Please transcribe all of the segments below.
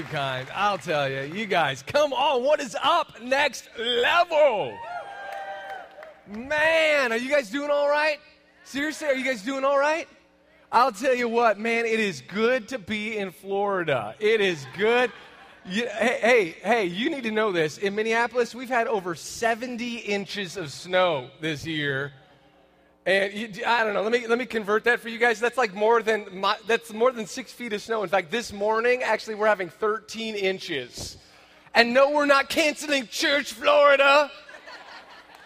too kind. I'll tell you. You guys, come on. What is up? Next level. Man, are you guys doing all right? Seriously, are you guys doing all right? I'll tell you what, man, it is good to be in Florida. It is good. You, hey, hey, hey, you need to know this. In Minneapolis, we've had over 70 inches of snow this year. And you, I don't know. Let me let me convert that for you guys. That's like more than my, that's more than six feet of snow. In fact, this morning actually we're having 13 inches. And no, we're not canceling church, Florida.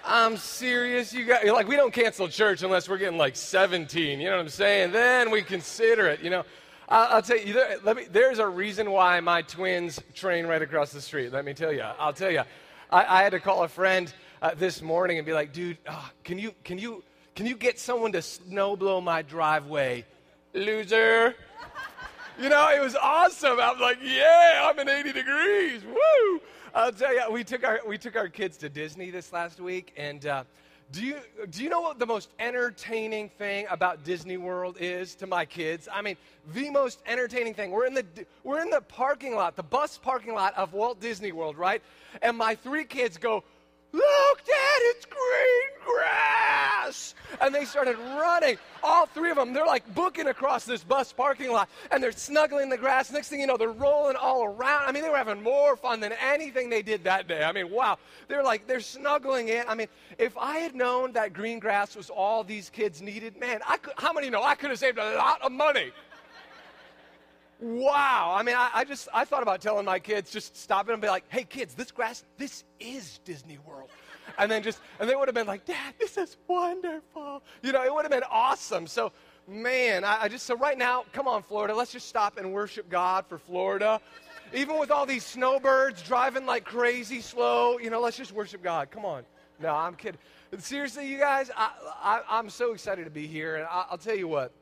I'm serious. You got like we don't cancel church unless we're getting like 17. You know what I'm saying? Then we consider it. You know. I'll, tell you. Let me. There's a reason why my twins train right across the street. Let me tell you. I'll tell you. I, I had to call a friend uh, this morning and be like, dude, oh, can you can you can you get someone to snow blow my driveway? Loser. You know, it was awesome. I was like, yeah, I'm in 80 degrees. Woo! I'll tell you, we took our, we took our kids to Disney this last week. And uh, do, you, do you know what the most entertaining thing about Disney World is to my kids? I mean, the most entertaining thing. We're in the, we're in the parking lot, the bus parking lot of Walt Disney World, right? And my three kids go, Look, Dad, it's green grass. And they started running. All three of them, they're like booking across this bus parking lot and they're snuggling the grass. Next thing you know, they're rolling all around. I mean, they were having more fun than anything they did that day. I mean, wow. They're like, they're snuggling in. I mean, if I had known that green grass was all these kids needed, man, I could, how many know I could have saved a lot of money? Wow. I mean, I, I, just, I thought about telling my kids, just stop it and be like, hey, kids, this grass, this is Disney World. And then just, and they would have been like, Dad, this is wonderful. You know, it would have been awesome. So, man, I, I just, so right now, come on, Florida, let's just stop and worship God for Florida. Even with all these snowbirds driving like crazy slow, you know, let's just worship God. Come on. No, I'm kidding. Seriously, you guys, I, I, am so excited to be here. And I, will tell you what,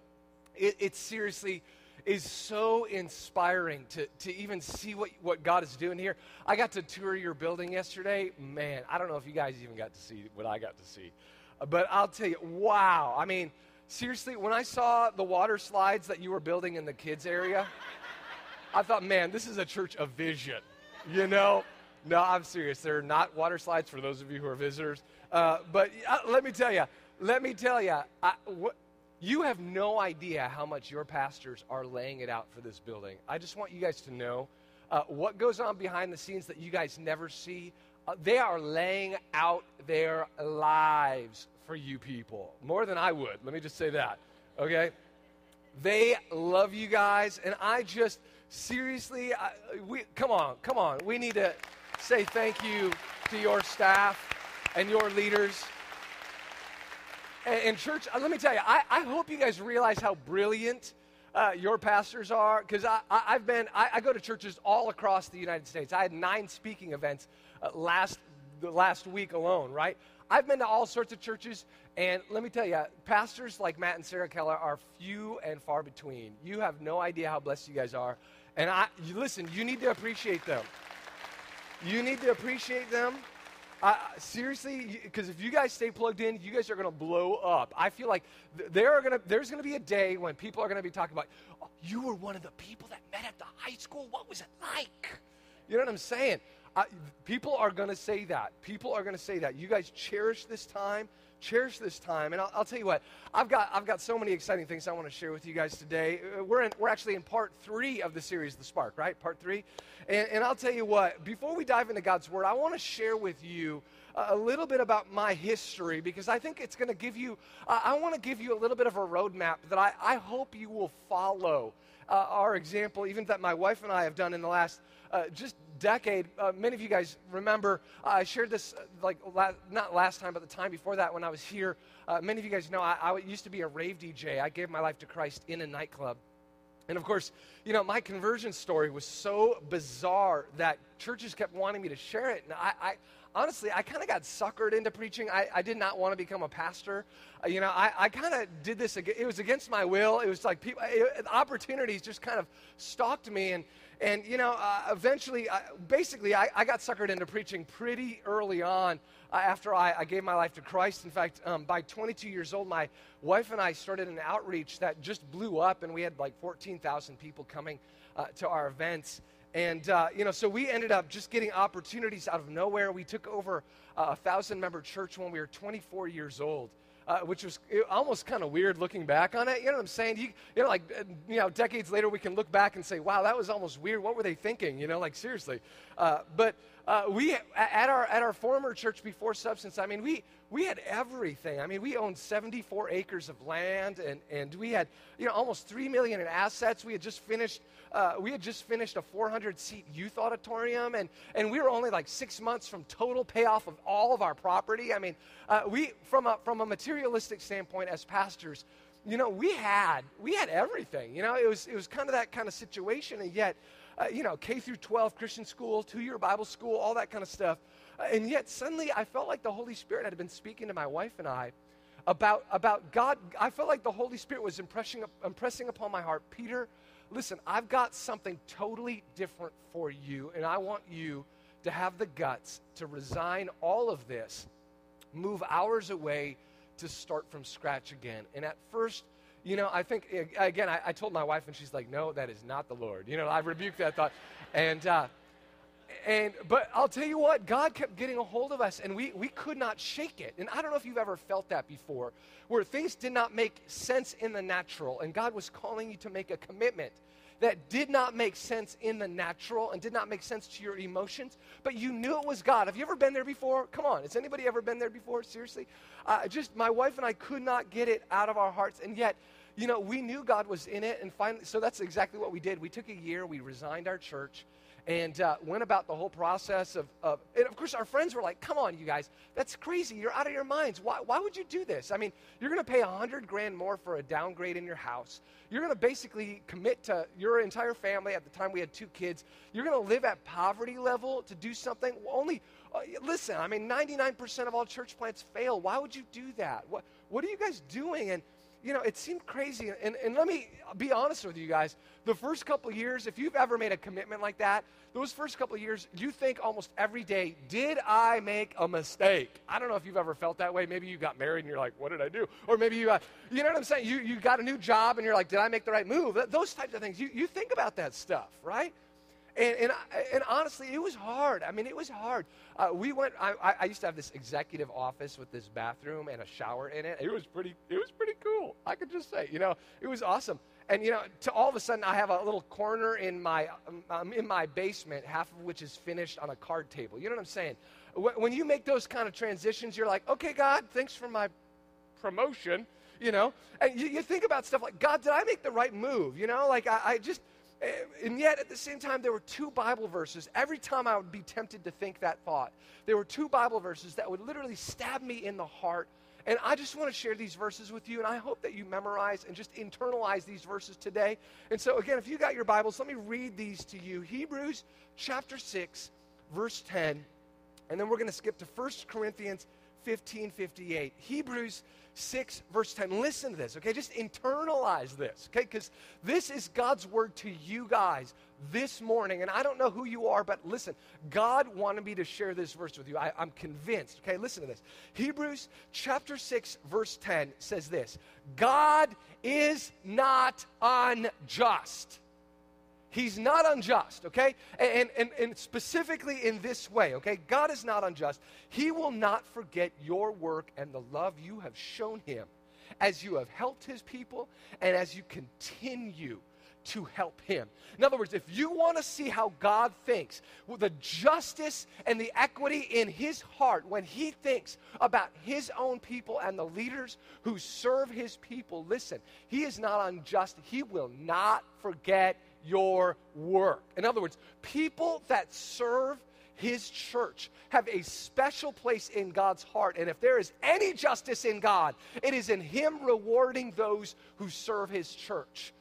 it, it's seriously, is so inspiring to, to even see what, what God is doing here. I got to tour your building yesterday. Man, I don't know if you guys even got to see what I got to see. Uh, but I'll tell you, wow. I mean, seriously, when I saw the water slides that you were building in the kids' area, I thought, man, this is a church of vision. You know? No, I'm serious. They're not water slides for those of you who are visitors. Uh, but uh, let me tell you, let me tell you, I, you have no idea how much your pastors are laying it out for this building. I just want you guys to know uh, what goes on behind the scenes that you guys never see. Uh, they are laying out their lives for you people more than I would. Let me just say that. Okay? They love you guys, and I just seriously, I, we come on, come on. We need to say thank you to your staff and your leaders. And, church, uh, let me tell you, I, I hope you guys realize how brilliant uh, your pastors are because I, I, have been, I, I, go to churches all across the United States. I had nine speaking events uh, last, the last week alone, right? I've been to all sorts of churches, and let me tell you, pastors like Matt and Sarah Keller are few and far between. You have no idea how blessed you guys are. And I, listen, you need to appreciate them. You need to appreciate them. Uh, seriously, because if you guys stay plugged in, you guys are going to blow up. I feel like th- there are gonna, there's going to be a day when people are going to be talking about, oh, you were one of the people that met at the high school. What was it like? You know what I'm saying? Uh, people are going to say that. People are going to say that. You guys cherish this time cherish this time. And I'll, I'll, tell you what, I've got, I've got so many exciting things I want to share with you guys today. Uh, we're, in, we're actually in part three of the series, The Spark, right? Part three. And, and I'll tell you what, before we dive into God's Word, I want to share with you a little bit about my history because I think it's going to give you, I want to give you a little bit of a roadmap that I, I hope you will follow. Uh, our example, even that my wife and I have done in the last uh, just decade. Uh, many of you guys remember uh, I shared this uh, like la- not last time, but the time before that when I was here. Uh, many of you guys know I, I used to be a rave DJ. I gave my life to Christ in a nightclub. And of course, you know, my conversion story was so bizarre that churches kept wanting me to share it. And I, I honestly, I kind of got suckered into preaching. I, I, did not want to become a pastor. Uh, you know, I, I kind of did this, it was against my will. It was like people, it, opportunities just kind of stalked me. And, and, you know, uh, eventually, uh, basically, I, I, got suckered into preaching pretty early on uh, after I, I, gave my life to Christ. In fact, um, by 22 years old, my wife and I started an outreach that just blew up, and we had like 14,000 people coming uh, to our events. And, uh, you know, so we ended up just getting opportunities out of nowhere. We took over uh, a thousand member church when we were 24 years old. Uh, which was almost kind of weird looking back on it. You know what I'm saying? You, you know, like, uh, you know, decades later, we can look back and say, wow, that was almost weird. What were they thinking? You know, like, seriously. Uh, but uh, we, at our, at our former church before Substance, I mean, we, we had everything. I mean, we owned 74 acres of land, and, and we had, you know, almost 3 million in assets. We had just finished, uh, we had just finished a 400 seat youth auditorium, and, and we were only like six months from total payoff of all of our property. I mean, uh, we, from a, from a materialistic standpoint as pastors, you know, we had, we had everything. You know, it was, it was kind of that kind of situation, and yet, uh, you know, K through 12 Christian school, two year Bible school, all that kind of stuff. Uh, and yet, suddenly, I felt like the Holy Spirit had been speaking to my wife and I about, about God. I felt like the Holy Spirit was impressing, impressing upon my heart, Peter, listen, I've got something totally different for you, and I want you to have the guts to resign all of this, move hours away to start from scratch again. And at first, you know, I think, again, I, I, told my wife, and she's like, no, that is not the Lord. You know, I rebuked that thought. And, uh, and, but I'll tell you what, God kept getting a hold of us, and we, we could not shake it. And I don't know if you've ever felt that before, where things did not make sense in the natural, and God was calling you to make a commitment that did not make sense in the natural and did not make sense to your emotions, but you knew it was God. Have you ever been there before? Come on, has anybody ever been there before? Seriously? Uh, just my wife and I could not get it out of our hearts, and yet, you know, we knew God was in it, and finally, so that's exactly what we did. We took a year, we resigned our church and uh, went about the whole process of, of, and of course our friends were like come on you guys. That's crazy. You're out of your minds. Why, why would you do this? I mean you're going to pay a hundred grand more for a downgrade in your house. You're going to basically commit to your entire family at the time we had two kids. You're going to live at poverty level to do something only uh, listen i mean 99% of all church plants fail. Why would you do that? What, what are you guys doing? And you know, it seemed crazy. And, and let me be honest with you guys. The first couple years, if you've ever made a commitment like that, those first couple years, you think almost every day, did I make a mistake? I don't know if you've ever felt that way. Maybe you got married and you're like, what did I do? Or maybe you, got, you know what I'm saying? You, you got a new job and you're like, did I make the right move? Those types of things. You, you think about that stuff, right? And, and, and, honestly, it was hard. I mean, it was hard. Uh, we went. I, I, used to have this executive office with this bathroom and a shower in it. It was pretty. It was pretty cool. I could just say, you know, it was awesome. And you know, to all of a sudden, I have a little corner in my um, in my basement, half of which is finished on a card table. You know what I'm saying? When you make those kind of transitions, you're like, okay, God, thanks for my promotion. You know, and you, you think about stuff like, God, did I make the right move? You know, like I, I just Eh, and yet, at the same time, there were two Bible verses. Every time I would be tempted to think that thought, there were two Bible verses that would literally stab me in the heart. And I just want to share these verses with you, and I hope that you memorize and just internalize these verses today. And so, again, if you got your Bibles, let me read these to you Hebrews chapter 6, verse 10. And then we're going to skip to 1 Corinthians 15 58. Hebrews 6, verse 10. Listen to this, okay? Just internalize this, okay? Because this is God's word to you guys this morning. And I don't know who you are, but listen, God wanted me to share this verse with you. I, I'm convinced, okay? Listen to this. Hebrews chapter 6, verse 10 says this God is not unjust He's not unjust, okay? And, and, and specifically in this way, okay? God is not unjust. He will not forget your work and the love you have shown him as you have helped his people and as you continue to help him. In other words, if you want to see how God thinks, with the justice and the equity in his heart when he thinks about his own people and the leaders who serve his people, listen, he is not unjust. He will not forget your work. In other words, people that serve his church have a special place in God's heart. And if there is any justice in God, it is in him rewarding those who serve his church.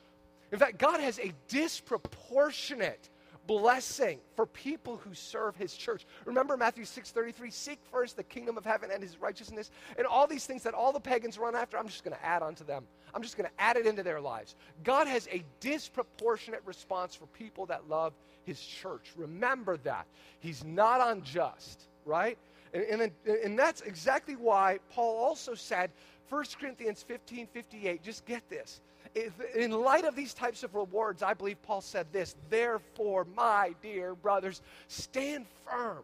In fact, God has a disproportionate blessing for people who serve his church. Remember Matthew 6:33, seek first the kingdom of heaven and his righteousness and all these things that all the pagans run after, I'm just going to add onto them. I'm just going to add it into their lives. God has a disproportionate response for people that love his church. Remember that. He's not unjust, right? And, and, and that's exactly why Paul also said, 1 Corinthians 15 58, just get this. In light of these types of rewards, I believe Paul said this Therefore, my dear brothers, stand firm.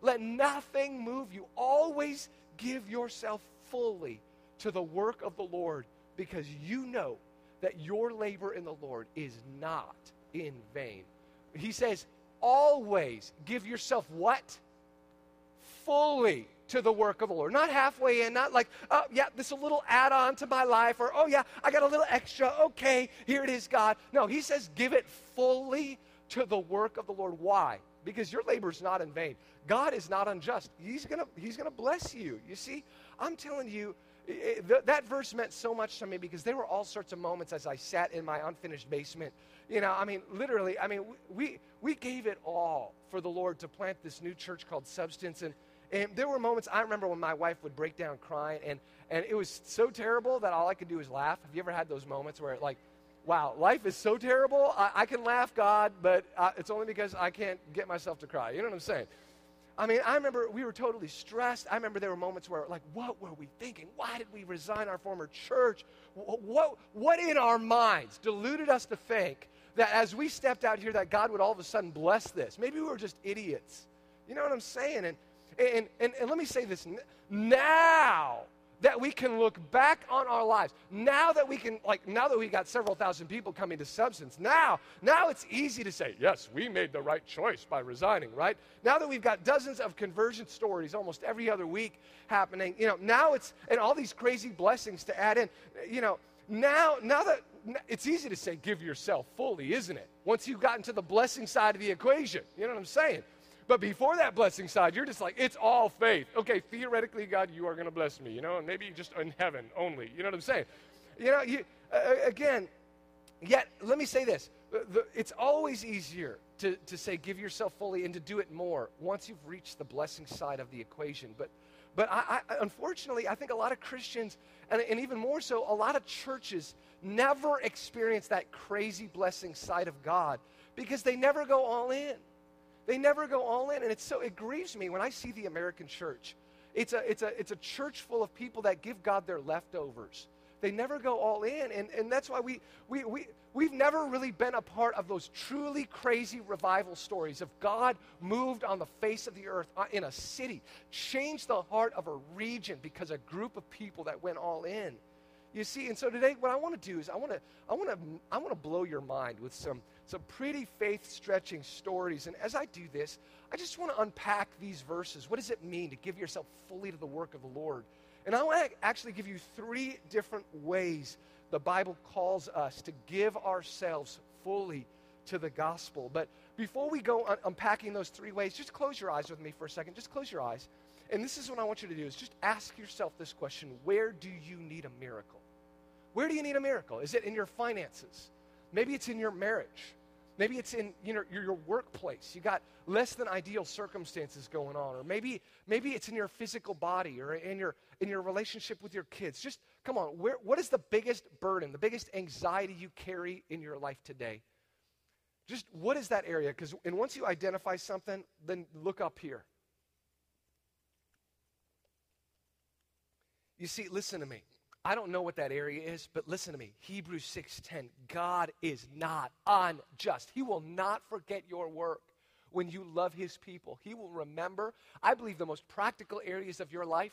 Let nothing move you. Always give yourself fully to the work of the Lord because you know that your labor in the Lord is not in vain. He says, always give yourself what? Fully to the work of the Lord. Not halfway in, not like, oh, yeah, this is a little add on to my life, or, oh, yeah, I got a little extra. Okay, here it is, God. No, he says, give it fully to the work of the Lord. Why? Because your labor is not in vain. God is not unjust. He's going to he's gonna bless you. You see, I'm telling you, it, th- that verse meant so much to me because there were all sorts of moments as I sat in my unfinished basement. You know, I mean, literally, I mean, we, we gave it all for the Lord to plant this new church called Substance. And, and there were moments, I remember when my wife would break down crying, and, and it was so terrible that all I could do was laugh. Have you ever had those moments where, like, wow, life is so terrible, I, I can laugh, God, but it's only because I can't get myself to cry. You know what I'm saying? I mean, I remember we were totally stressed. I remember there were moments where, like, what were we thinking? Why did we resign our former church? What, what in our minds deluded us to think that as we stepped out here, that God would all of a sudden bless this? Maybe we were just idiots. You know what I'm saying? And, and, and, and let me say this now that we can look back on our lives. Now that we can, like, now that we got several thousand people coming to substance, now, now it's easy to say, yes, we made the right choice by resigning, right? Now that we've got dozens of conversion stories almost every other week happening, you know, now it's, and all these crazy blessings to add in, you know, now, now that it's easy to say, give yourself fully, isn't it? Once you've gotten to the blessing side of the equation, you know what I'm saying? But before that blessing side, you're just like, it's all faith. Okay, theoretically, God, you are going to bless me, you know, and maybe just in heaven only. You know what I'm saying? You know, you, uh, again, yet, let me say this. The, it's always easier to, to say give yourself fully and to do it more once you've reached the blessing side of the equation. But, but I, I, unfortunately, I think a lot of Christians, and, and even more so, a lot of churches never experience that crazy blessing side of God because they never go all in. They never go all in. And it's so, it grieves me when I see the American church. It's a, it's a, it's a church full of people that give God their leftovers. They never go all in. And, and that's why we, we, we, we've never really been a part of those truly crazy revival stories of God moved on the face of the earth uh, in a city, changed the heart of a region because a group of people that went all in. You see, and so today what I want to do is I want to I want to I want to blow your mind with some some pretty faith stretching stories. And as I do this, I just want to unpack these verses. What does it mean to give yourself fully to the work of the Lord? And I want to actually give you three different ways the Bible calls us to give ourselves fully to the gospel. But before we go un- unpacking those three ways, just close your eyes with me for a second. Just close your eyes. And this is what I want you to do is just ask yourself this question, where do you need a miracle? Where do you need a miracle? Is it in your finances? Maybe it's in your marriage. Maybe it's in you know, your, your workplace. You got less than ideal circumstances going on. Or maybe, maybe it's in your physical body or in your, in your relationship with your kids. Just come on, where, what is the biggest burden, the biggest anxiety you carry in your life today? Just what is that area? Because and once you identify something, then look up here. You see, listen to me. I don't know what that area is, but listen to me. Hebrews 6:10. God is not unjust. He will not forget your work when you love his people. He will remember, I believe the most practical areas of your life.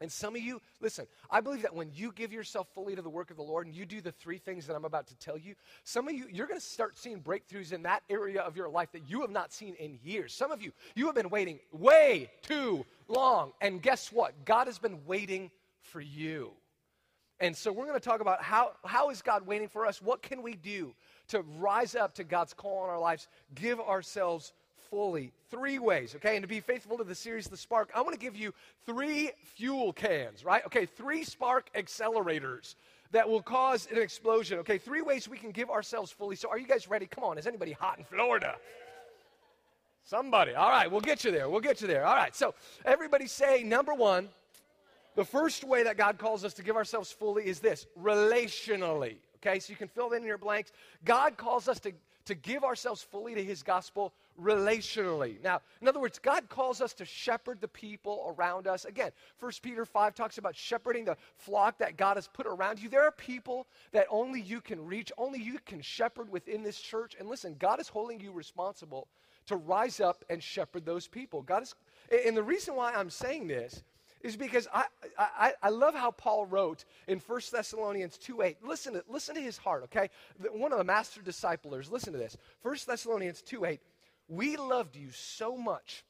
And some of you, listen, I believe that when you give yourself fully to the work of the Lord and you do the three things that I'm about to tell you, some of you, you're going to start seeing breakthroughs in that area of your life that you have not seen in years. Some of you, you have been waiting way too long. And guess what? God has been waiting for you. And so we're going to talk about how, how is God waiting for us? What can we do to rise up to God's call on our lives, give ourselves fully? Three ways, okay? And to be faithful to the series, The Spark, I want to give you three fuel cans, right? Okay, three spark accelerators that will cause an explosion. Okay, three ways we can give ourselves fully. So are you guys ready? Come on, is anybody hot in Florida? Somebody. All right, we'll get you there. We'll get you there. All right, so everybody say number one, the first way that God calls us to give ourselves fully is this relationally. Okay, so you can fill in your blanks. God calls us to, to give ourselves fully to his gospel relationally. Now, in other words, God calls us to shepherd the people around us. Again, 1 Peter 5 talks about shepherding the flock that God has put around you. There are people that only you can reach, only you can shepherd within this church. And listen, God is holding you responsible to rise up and shepherd those people. God is, and the reason why I'm saying this is because I, I, I love how Paul wrote in 1 Thessalonians 2 8. Listen to, listen to his heart, okay? One of the master disciplers, listen to this. 1 Thessalonians 2 8. We loved you so much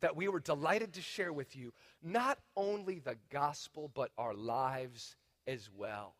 that we were delighted to share with you not only the gospel, but our lives as well.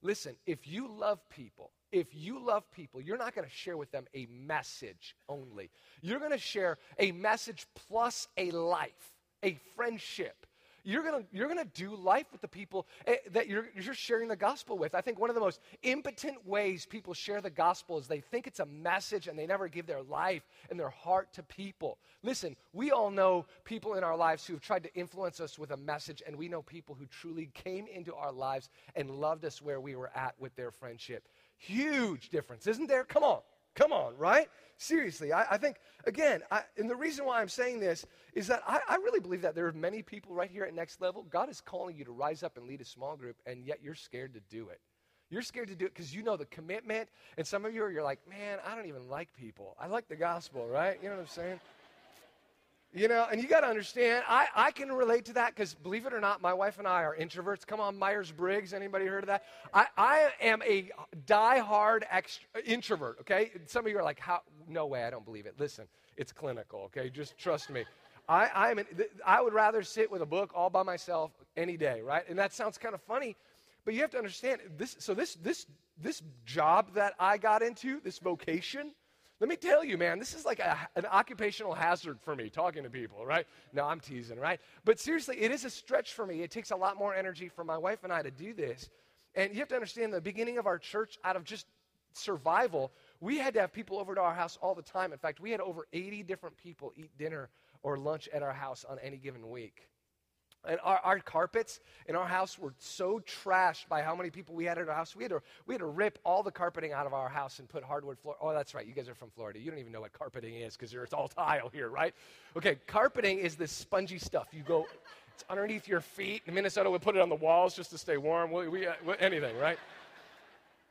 Listen, if you love people, if you love people, you're not going to share with them a message only. You're going to share a message plus a life, a friendship, you're going you're gonna do life with the people eh, that you're, you're sharing the gospel with. I think one of the most impotent ways people share the gospel is they think it's a message and they never give their life and their heart to people. Listen, we all know people in our lives who have tried to influence us with a message, and we know people who truly came into our lives and loved us where we were at with their friendship. Huge difference, isn't there? Come on. Come on, right? Seriously, I, I think, again, I, and the reason why I'm saying this is that I, I really believe that there are many people right here at Next Level. God is calling you to rise up and lead a small group, and yet you're scared to do it. You're scared to do it because you know the commitment, and some of you are, you're like, man, I don't even like people. I like the gospel, right? You know what I'm saying? You know, and you got to understand, I, I can relate to that because believe it or not, my wife and I are introverts. Come on, Myers Briggs. Anybody heard of that? I, I am a die-hard introvert, okay? Some of you are like, How? no way, I don't believe it. Listen, it's clinical, okay? Just trust me. I, I'm an, I would rather sit with a book all by myself any day, right? And that sounds kind of funny, but you have to understand this. So, this, this, this job that I got into, this vocation, let me tell you, man, this is like a, an occupational hazard for me talking to people, right? No, I'm teasing, right? But seriously, it is a stretch for me. It takes a lot more energy for my wife and I to do this. And you have to understand the beginning of our church, out of just survival, we had to have people over to our house all the time. In fact, we had over 80 different people eat dinner or lunch at our house on any given week. And our, our carpets in our house were so trashed by how many people we had at our house. We had, to, we had to rip all the carpeting out of our house and put hardwood floor. Oh, that's right. You guys are from Florida. You don't even know what carpeting is because it's all tile here, right? Okay, carpeting is this spongy stuff. You go, it's underneath your feet. In Minnesota, we put it on the walls just to stay warm. We, we uh, anything, right?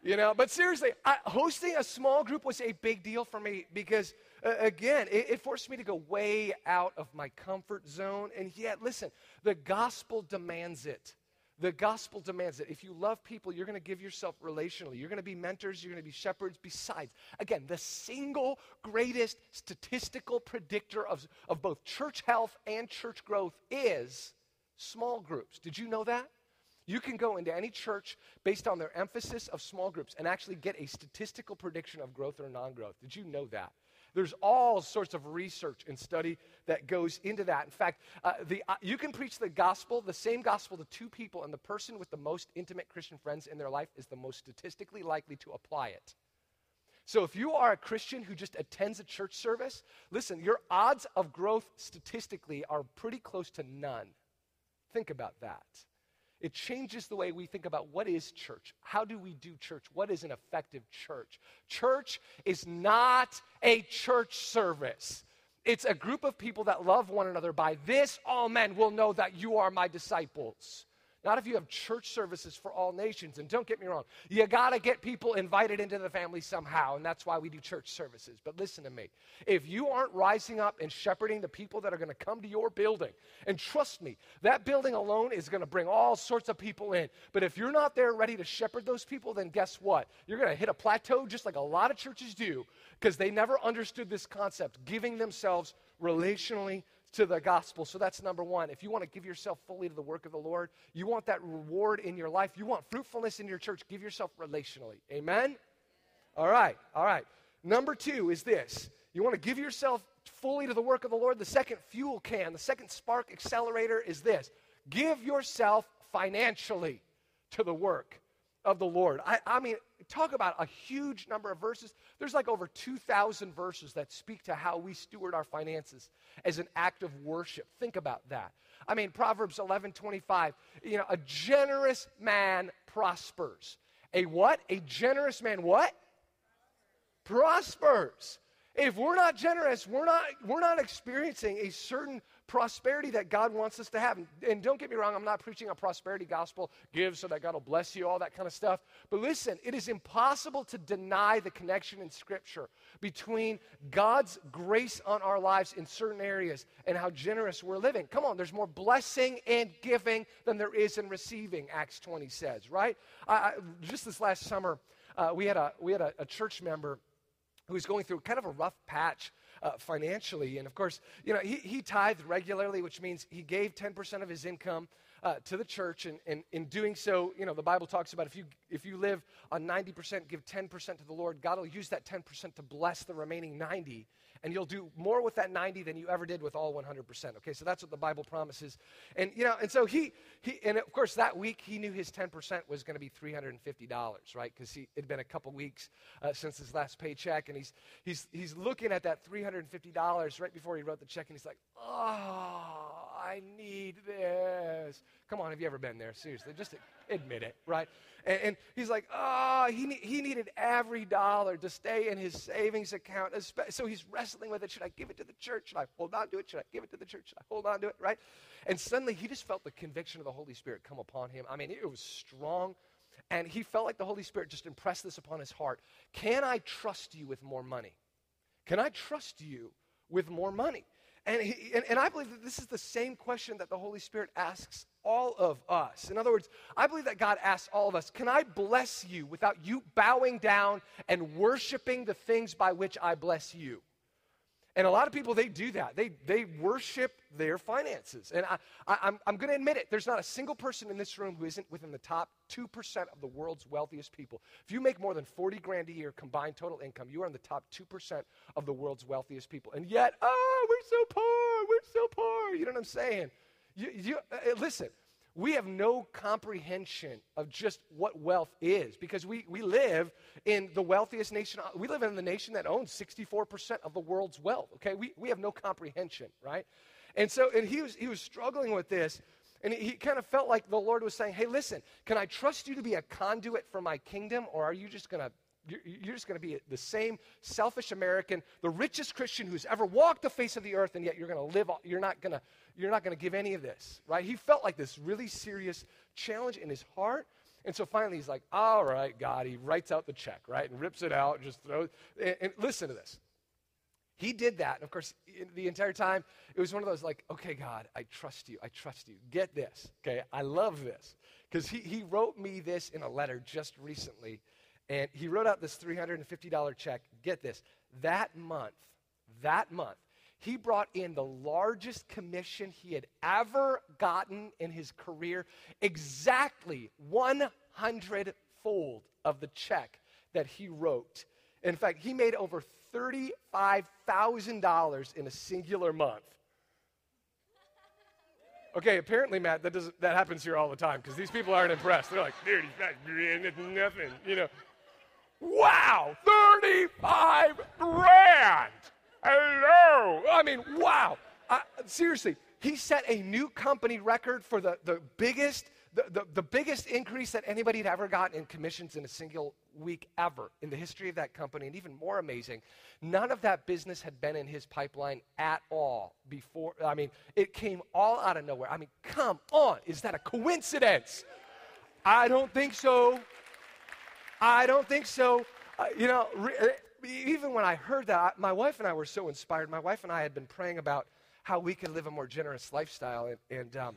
You know, but seriously, I, hosting a small group was a big deal for me because – again, it, it forced me to go way out of my comfort zone. And yet, listen, the gospel demands it. The gospel demands it. If you love people, you're going to give yourself relationally. You're going to be mentors. You're going to be shepherds. Besides, again, the single greatest statistical predictor of, of both church health and church growth is small groups. Did you know that? You can go into any church based on their emphasis of small groups and actually get a statistical prediction of growth or non growth. Did you know that? There's all sorts of research and study that goes into that. In fact, uh, the, uh, you can preach the gospel, the same gospel to two people, and the person with the most intimate Christian friends in their life is the most statistically likely to apply it. So if you are a Christian who just attends a church service, listen, your odds of growth statistically are pretty close to none. Think about that. It changes the way we think about what is church. How do we do church? What is an effective church? Church is not a church service. It's a group of people that love one another. By this, all men will know that you are my disciples. Not if you have church services for all nations. And don't get me wrong, you got to get people invited into the family somehow, and that's why we do church services. But listen to me. If you aren't rising up and shepherding the people that are going to come to your building, and trust me, that building alone is going to bring all sorts of people in. But if you're not there ready to shepherd those people, then guess what? You're going to hit a plateau just like a lot of churches do because they never understood this concept, giving themselves relationally to the gospel. So that's number one. If you want to give yourself fully to the work of the Lord, you want that reward in your life, you want fruitfulness in your church, give yourself relationally. Amen? All right, all right. Number two is this you want to give yourself fully to the work of the Lord. The second fuel can, the second spark accelerator is this give yourself financially to the work of the Lord. I, I mean, talk about a huge number of verses. There's like over 2,000 verses that speak to how we steward our finances as an act of worship. Think about that. I mean, Proverbs 11 25, you know, a generous man prospers. A what? A generous man what? prospers. If we're not generous, we're not, we're not experiencing a certain prosperity that God wants us to have. And, don't get me wrong, I'm not preaching a prosperity gospel, give so that God will bless you, all that kind of stuff. But listen, it is impossible to deny the connection in Scripture between God's grace on our lives in certain areas and how generous we're living. Come on, there's more blessing and giving than there is in receiving, Acts 20 says, right? I, I, just this last summer, uh, we had, a, we had a, a church member who was going through kind of a rough patch uh, financially. And of course, you know, he, he tithed regularly, which means he gave 10% of his income uh, to the church. And, in doing so, you know, the Bible talks about if you, if you live on 90%, give 10% to the Lord, God will use that 10% to bless the remaining 90 and you'll do more with that 90 than you ever did with all 100%. Okay, so that's what the Bible promises. And, you know, and so he, he and of course, that week he knew his 10% was going to be $350, right? Because it had been a couple weeks uh, since his last paycheck. And he's, he's, he's looking at that $350 right before he wrote the check, and he's like, oh, I need this. Come on, have you ever been there? Seriously, just admit it, right? And, and he's like, oh, he, ne- he needed every dollar to stay in his savings account. So he's wrestling with it. Should I give it to the church? Should I hold on to it? Should I give it to the church? Should I hold on to it, right? And suddenly he just felt the conviction of the Holy Spirit come upon him. I mean, it was strong. And he felt like the Holy Spirit just impressed this upon his heart. Can I trust you with more money? Can I trust you with more money? And, he, and, and, I believe that this is the same question that the Holy Spirit asks all of us. In other words, I believe that God asks all of us, Can I bless you without you bowing down and worshiping the things by which I bless you? And a lot of people, they do that. They, they worship their finances. And I, I, I'm, I'm going to admit it, there's not a single person in this room who isn't within the top 2% of the world's wealthiest people. If you make more than 40 grand a year combined total income, you are in the top 2% of the world's wealthiest people. And yet, oh, we're so poor, we're so poor. You know what I'm saying? You, you, uh, listen, we have no comprehension of just what wealth is because we, we live in the wealthiest nation. We live in the nation that owns 64% of the world's wealth, okay? We, we have no comprehension, right? And so, and he was, he was struggling with this, and he, he kind of felt like the Lord was saying, hey, listen, can I trust you to be a conduit for my kingdom, or are you just going to you're, you're, just going to be the same selfish American, the richest Christian who's ever walked the face of the earth, and yet you're going to live, you're not going to you're not going to give any of this, right? He felt like this really serious challenge in his heart. And so finally he's like, all right, God. He writes out the check, right? And rips it out and just throws. And, and listen to this. He did that. And of course, the entire time, it was one of those like, okay, God, I trust you. I trust you. Get this. Okay. I love this. Because he, he wrote me this in a letter just recently. And he wrote out this $350 check. Get this. That month, that month, he brought in the largest commission he had ever gotten in his career, exactly 100 fold of the check that he wrote. In fact, he made over $35,000 in a singular month. Okay, apparently, Matt, that, doesn't, that happens here all the time because these people aren't impressed. They're like, 35 grand, it's nothing, you know. Wow, 35 grand! Hello. I mean, wow. seriously, he set a new company record for the, the biggest the, the, the, biggest increase that anybody had ever gotten in commissions in a single week ever in the history of that company. And even more amazing, none of that business had been in his pipeline at all before. I mean, it came all out of nowhere. I mean, come on. Is that a coincidence? I don't think so. I don't think so. Uh, you know, re- even when I heard that, my wife and I were so inspired. My wife and I had been praying about how we could live a more generous lifestyle. And, and um,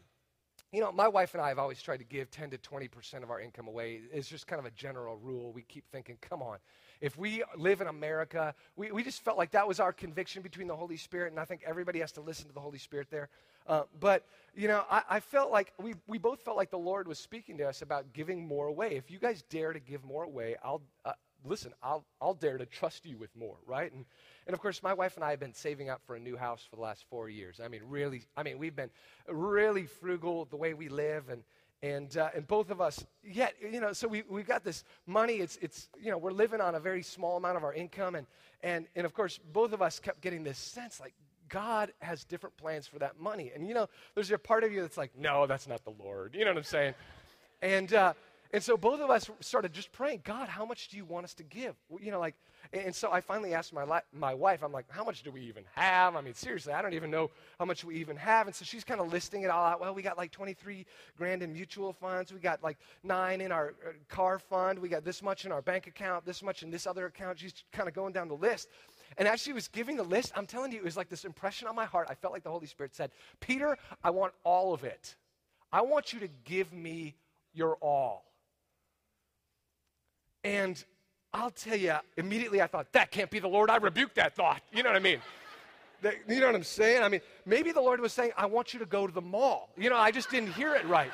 you know, my wife and I have always tried to give 10 to 20% of our income away. It's just kind of a general rule. We keep thinking, come on. If we live in America, we, we just felt like that was our conviction between the Holy Spirit, and I think everybody has to listen to the Holy Spirit there. Uh, but, you know, I, I felt like we, we both felt like the Lord was speaking to us about giving more away. If you guys dare to give more away, I'll, uh, listen, I'll, I'll dare to trust you with more, right? And, and of course, my wife and I have been saving up for a new house for the last four years. I mean, really, I mean, we've been really frugal the way we live, and, and, uh, and both of us, yet, you know, so we, we've got this money. It's, it's, you know, we're living on a very small amount of our income. And, and, and of course, both of us kept getting this sense like, God has different plans for that money. And, you know, there's a part of you that's like, no, that's not the Lord. You know what I'm saying? And, uh, and so both of us started just praying, God, how much do you want us to give? You know, like, and so I finally asked my, li- my wife, I'm like, how much do we even have? I mean, seriously, I don't even know how much we even have. And so she's kind of listing it all out. Well, we got like 23 grand in mutual funds. We got like nine in our uh, car fund. We got this much in our bank account, this much in this other account. She's kind of going down the list. And as she was giving the list, I'm telling you, it was like this impression on my heart. I felt like the Holy Spirit said, Peter, I want all of it. I want you to give me your all. And I'll tell you, immediately I thought, that can't be the Lord. I rebuked that thought. You know what I mean? you know what I'm saying? I mean, maybe the Lord was saying, I want you to go to the mall. You know, I just didn't hear it right.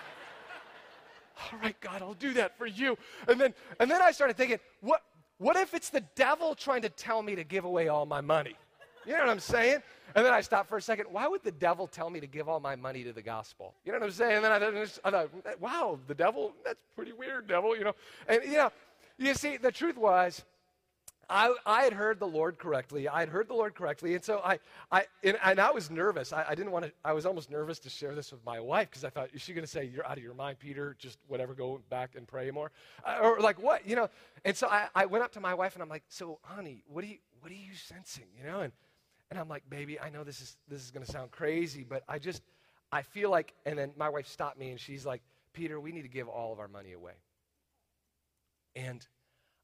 All right, God, I'll do that for you. And then, and then I started thinking, what, what if it's the devil trying to tell me to give away all my money? You know what I'm saying? And then I stopped for a second. Why would the devil tell me to give all my money to the gospel? You know what I'm saying? And then I, I thought, wow, the devil, that's pretty weird, devil, you know. And, you know, you see, the truth was, I, I had heard the Lord correctly. I had heard the Lord correctly. And so I, I and, and I was nervous. I, I didn't want to, I was almost nervous to share this with my wife because I thought, is she going to say, you're out of your mind, Peter? Just whatever, go back and pray more? Uh, or like what, you know? And so I, I went up to my wife and I'm like, so honey, what are you, what are you sensing, you know? And, and I'm like, baby, I know this is, this is going to sound crazy, but I just, I feel like, and then my wife stopped me and she's like, Peter, we need to give all of our money away. And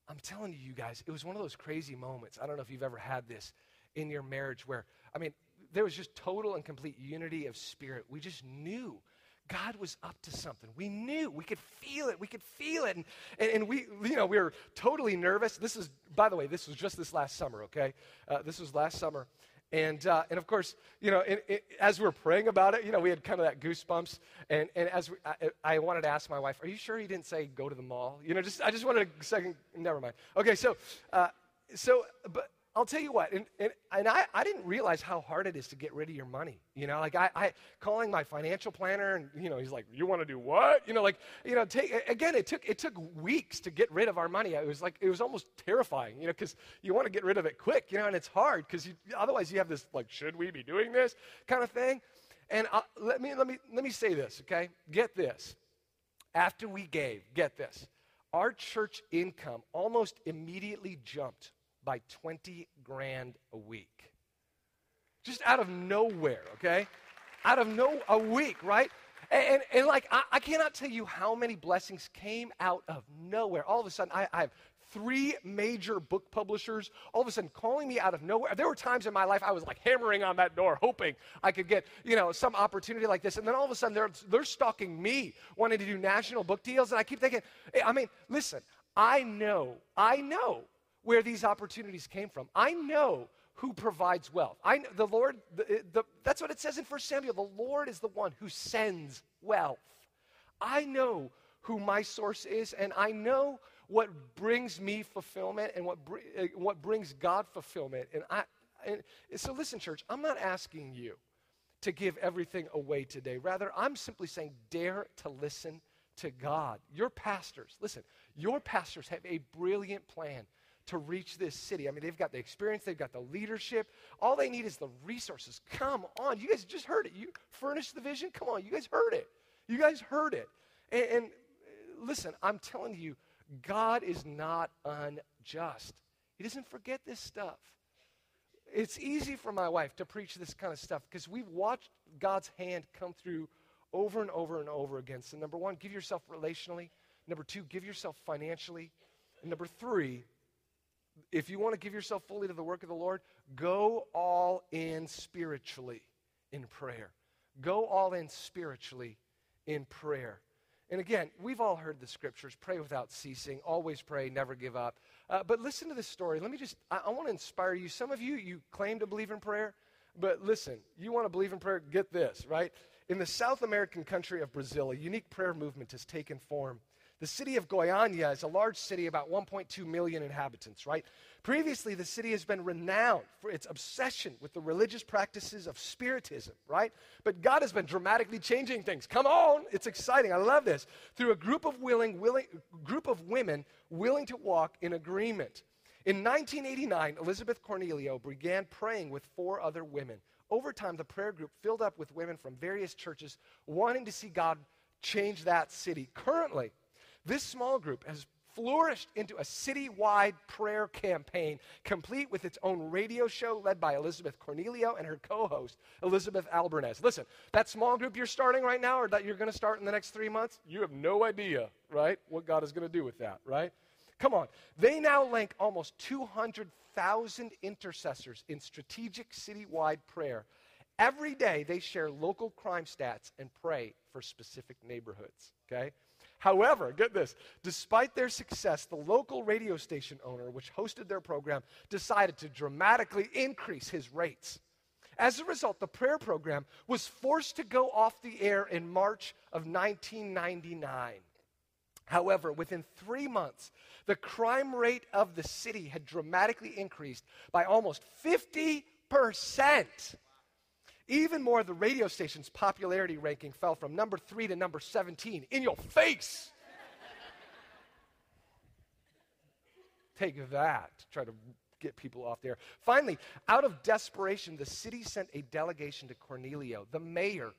I'm telling you, you guys, it was one of those crazy moments. I don't know if you've ever had this in your marriage where, I mean, there was just total and complete unity of spirit. We just knew God was up to something. We knew. We could feel it. We could feel it. And, and, and, we, you know, we were totally nervous. This is, by the way, this was just this last summer, okay? Uh, this was last summer. And, uh, and of course, you know, in, in, as we were praying about it, you know, we had kind of that goosebumps. And, and as we, I, I, wanted to ask my wife, are you sure he didn't say go to the mall? You know, just, I just wanted a second, never mind. Okay, so, uh, so, but I'll tell you what, and, and, and I, I didn't realize how hard it is to get rid of your money. You know, like I, I calling my financial planner, and you know, he's like, "You want to do what?" You know, like you know, take again. It took it took weeks to get rid of our money. It was like it was almost terrifying, you know, because you want to get rid of it quick, you know, and it's hard because otherwise you have this like, "Should we be doing this?" kind of thing. And uh, let me let me let me say this, okay? Get this. After we gave, get this, our church income almost immediately jumped by 20 grand a week. Just out of nowhere, okay? Out of no, a week, right? And, and, and like, I, I, cannot tell you how many blessings came out of nowhere. All of a sudden, I, I have three major book publishers all of a sudden calling me out of nowhere. There were times in my life I was like hammering on that door, hoping I could get, you know, some opportunity like this. And then all of a sudden they're, they're stalking me, wanting to do national book deals. And I keep thinking, I mean, listen, I know, I know where these opportunities came from. I know who provides wealth. I know the Lord, the, the, that's what it says in 1 Samuel. The Lord is the one who sends wealth. I know who my source is, and I know what brings me fulfillment and what, br- uh, what brings God fulfillment. And, I, and so, listen, church, I'm not asking you to give everything away today. Rather, I'm simply saying, dare to listen to God. Your pastors, listen, your pastors have a brilliant plan to reach this city. I mean, they've got the experience, they've got the leadership. All they need is the resources. Come on. You guys just heard it. You furnished the vision. Come on. You guys heard it. You guys heard it. And, and uh, listen, I'm telling you, God is not unjust. He doesn't forget this stuff. It's easy for my wife to preach this kind of stuff because we've watched God's hand come through over and over and over again. So, number one, give yourself relationally. Number two, give yourself financially. And number three, if you want to give yourself fully to the work of the Lord, go all in spiritually in prayer. Go all in spiritually in prayer. And again, we've all heard the scriptures pray without ceasing, always pray, never give up. Uh, but listen to this story. Let me just, I, I want to inspire you. Some of you, you claim to believe in prayer, but listen, you want to believe in prayer, get this, right? In the South American country of Brazil, a unique prayer movement has taken form. The city of Goiânia is a large city, about 1.2 million inhabitants, right? Previously, the city has been renowned for its obsession with the religious practices of Spiritism, right? But God has been dramatically changing things. Come on, it's exciting. I love this. Through a group of willing, willing group of women willing to walk in agreement. In 1989, Elizabeth Cornelio began praying with four other women. Over time, the prayer group filled up with women from various churches wanting to see God change that city. Currently, This small group has flourished into a citywide prayer campaign, complete with its own radio show led by Elizabeth Cornelio and her co host, Elizabeth Albernez. Listen, that small group you're starting right now or that you're going to start in the next three months, you have no idea, right, what God is going to do with that, right? Come on. They now link almost 200,000 intercessors in strategic citywide prayer. Every day they share local crime stats and pray for specific neighborhoods, okay? However, get this, despite their success, the local radio station owner, which hosted their program, decided to dramatically increase his rates. As a result, the prayer program was forced to go off the air in March of 1999. However, within three months, the crime rate of the city had dramatically increased by almost 50%. Even more, the radio station's popularity ranking fell from number three to number 17. In your face! Take that to try to get people off there. Finally, out of desperation, the city sent a delegation to Cornelio. The mayor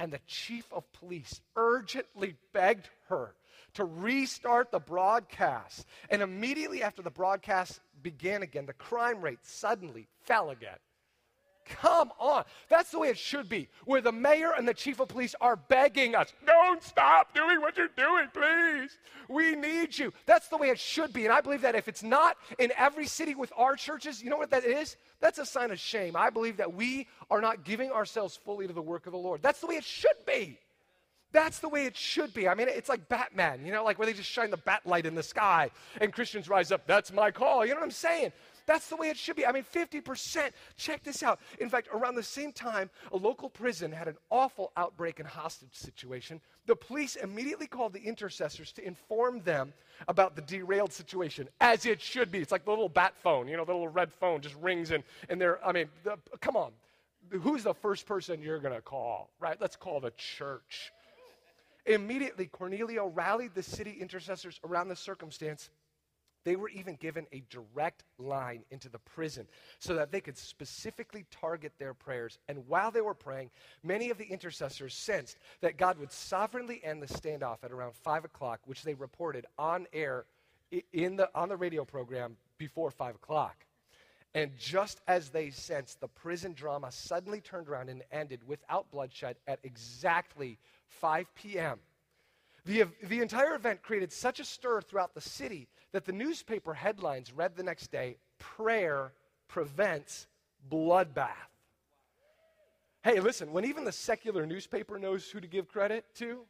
and the chief of police urgently begged her to restart the broadcast. And immediately after the broadcast began again, the crime rate suddenly fell again. Come on. That's the way it should be, where the mayor and the chief of police are begging us, don't stop doing what you're doing, please. We need you. That's the way it should be. And I believe that if it's not in every city with our churches, you know what that is? That's a sign of shame. I believe that we are not giving ourselves fully to the work of the Lord. That's the way it should be. That's the way it should be. I mean, it's like Batman, you know, like where they just shine the bat light in the sky and Christians rise up. That's my call. You know what I'm saying? That's the way it should be. I mean, 50%. Check this out. In fact, around the same time, a local prison had an awful outbreak and hostage situation. The police immediately called the intercessors to inform them about the derailed situation, as it should be. It's like the little bat phone, you know, the little red phone just rings and, and they're, I mean, the, come on. Who's the first person you're going to call, right? Let's call the church. Immediately, Cornelio rallied the city intercessors around the circumstance they were even given a direct line into the prison so that they could specifically target their prayers. And while they were praying, many of the intercessors sensed that God would sovereignly end the standoff at around 5 o'clock, which they reported on air in the, on the radio program before 5 o'clock. And just as they sensed, the prison drama suddenly turned around and ended without bloodshed at exactly 5 p.m. The, the entire event created such a stir throughout the city that the newspaper headlines read the next day Prayer prevents bloodbath. Hey, listen, when even the secular newspaper knows who to give credit to,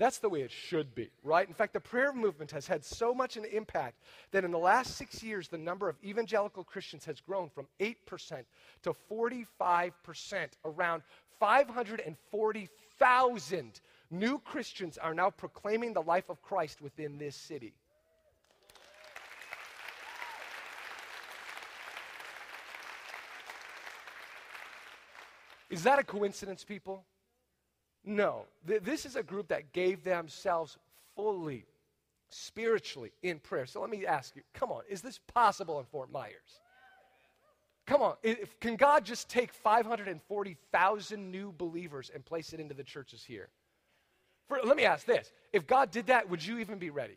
that's the way it should be, right? In fact, the prayer movement has had so much an impact that in the last six years, the number of evangelical Christians has grown from 8% to 45%. Around 540,000 new Christians are now proclaiming the life of Christ within this city. Is that a coincidence, people? No. Th- this is a group that gave themselves fully, spiritually, in prayer. So let me ask you come on, is this possible in Fort Myers? Come on, if, can God just take 540,000 new believers and place it into the churches here? For, let me ask this if God did that, would you even be ready?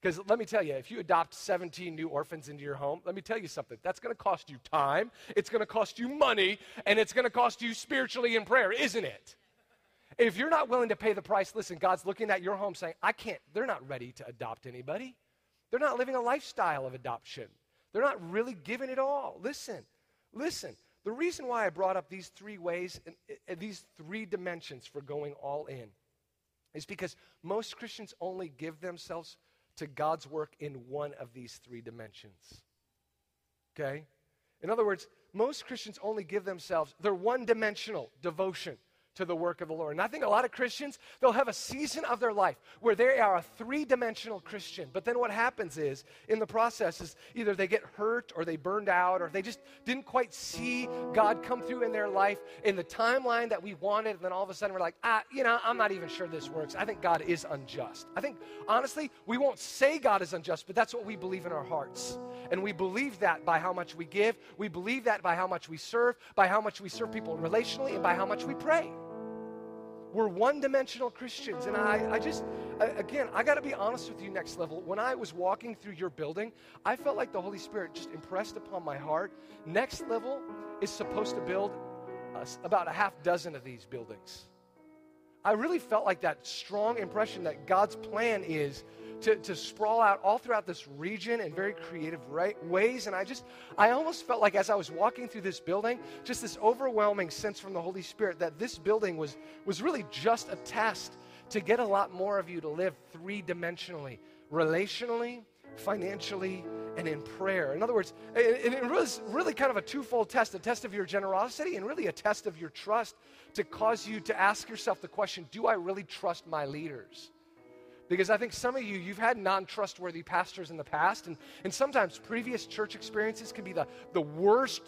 Because let me tell you, if you adopt 17 new orphans into your home, let me tell you something. That's going to cost you time, it's going to cost you money, and it's going to cost you spiritually in prayer, isn't it? If you're not willing to pay the price, listen, God's looking at your home saying, I can't, they're not ready to adopt anybody. They're not living a lifestyle of adoption. They're not really giving it all. Listen, listen. The reason why I brought up these three ways, these three dimensions for going all in, is because most Christians only give themselves to God's work in one of these three dimensions. Okay? In other words, most Christians only give themselves, they're one dimensional devotion to the work of the Lord. And I think a lot of Christians, they'll have a season of their life where they are a three dimensional Christian. But then what happens is, in the process, is either they get hurt or they burned out or they just didn't quite see God come through in their life in the timeline that we wanted. And then all of a sudden we're like, ah, you know, I'm not even sure this works. I think God is unjust. I think, honestly, we won't say God is unjust, but that's what we believe in our hearts. And we believe that by how much we give, we believe that by how much we serve, by how much we serve people relationally, and by how much we pray. We're one dimensional Christians. And I, I just, again, I got to be honest with you, next level. When I was walking through your building, I felt like the Holy Spirit just impressed upon my heart. Next level is supposed to build uh, about a half dozen of these buildings. I really felt like that strong impression that God's plan is to, to sprawl out all throughout this region in very creative right, ways. And I just, I almost felt like as I was walking through this building, just this overwhelming sense from the Holy Spirit that this building was, was really just a test to get a lot more of you to live three dimensionally, relationally, financially, and in prayer. In other words, it, it was really kind of a twofold test a test of your generosity and really a test of your trust to cause you to ask yourself the question do I really trust my leaders? Because I think some of you, you've had non trustworthy pastors in the past, and, and sometimes previous church experiences can be the, the worst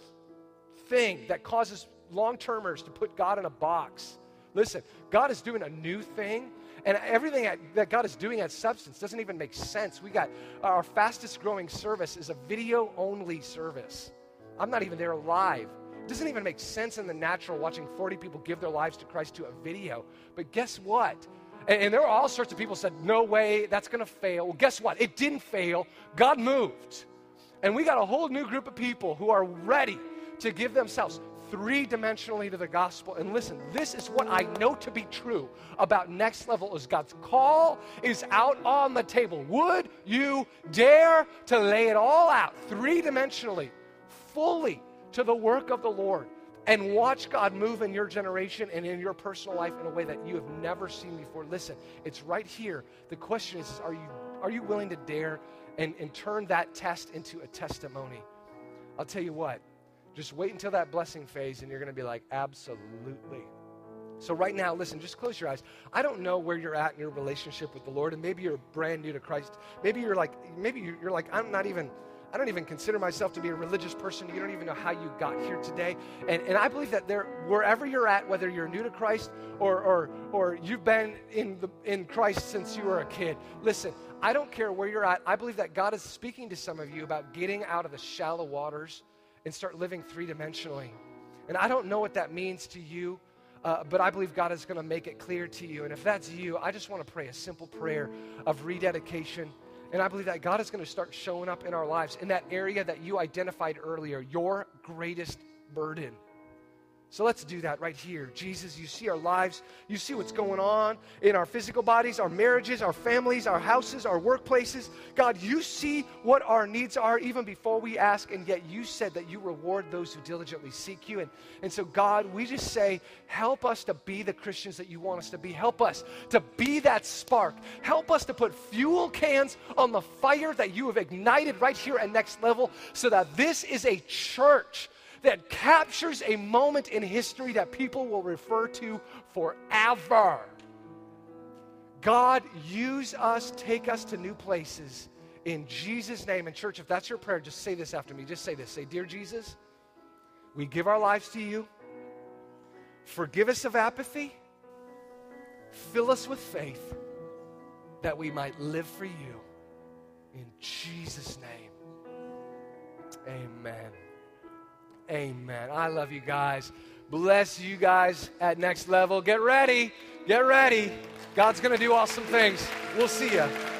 thing that causes long termers to put God in a box. Listen, God is doing a new thing, and everything that God is doing at Substance doesn't even make sense. We got our fastest growing service is a video only service. I'm not even there live. It doesn't even make sense in the natural watching 40 people give their lives to Christ to a video. But guess what? And, and there were all sorts of people said, no way, that's going to fail. Well, guess what? It didn't fail. God moved. And we got a whole new group of people who are ready to give themselves three dimensionally to the gospel. And listen, this is what I know to be true about next level is God's call is out on the table. Would you dare to lay it all out three dimensionally, fully to the work of the Lord? and watch God move in your generation and in your personal life in a way that you have never seen before. Listen, it's right here. The question is, are you, are you willing to dare and, and turn that test into a testimony? I'll tell you what, just wait until that blessing phase and you're going to be like, absolutely. So, right now, listen, just close your eyes. I don't know where you're at in your relationship with the Lord, and maybe you're brand new to Christ. Maybe you're like, maybe you're like, I'm not even I don't even consider myself to be a religious person. You don't even know how you got here today. And, and I believe that there, wherever you're at, whether you're new to Christ or, or, or you've been in, the, in Christ since you were a kid, listen, I don't care where you're at. I believe that God is speaking to some of you about getting out of the shallow waters and start living three dimensionally. And I don't know what that means to you. Uh, but I believe God is going to make it clear to you. And if that's you, I just want to pray a simple prayer of rededication and I believe that God is going to start showing up in our lives in that area that you identified earlier, your greatest burden. So let's do that right here. Jesus, you see our lives. You see what's going on in our physical bodies, our marriages, our families, our houses, our workplaces. God, you see what our needs are even before we ask, and yet you said that you reward those who diligently seek you. And, and so, God, we just say, help us to be the Christians that you want us to be. Help us to be that spark. Help us to put fuel cans on the fire that you have ignited right here at Next Level so that this is a church that captures a moment in history that people will refer to forever. God, use us, take us to new places in Jesus' name. And, church, if that's your prayer, just say this after me. Just say this Say, Dear Jesus, we give our lives to you. Forgive us of apathy. Fill us with faith that we might live for you. In Jesus' name, amen. Amen. I love you guys. Bless you guys at next level. Get ready. Get ready. God's going to do awesome things. We'll see you.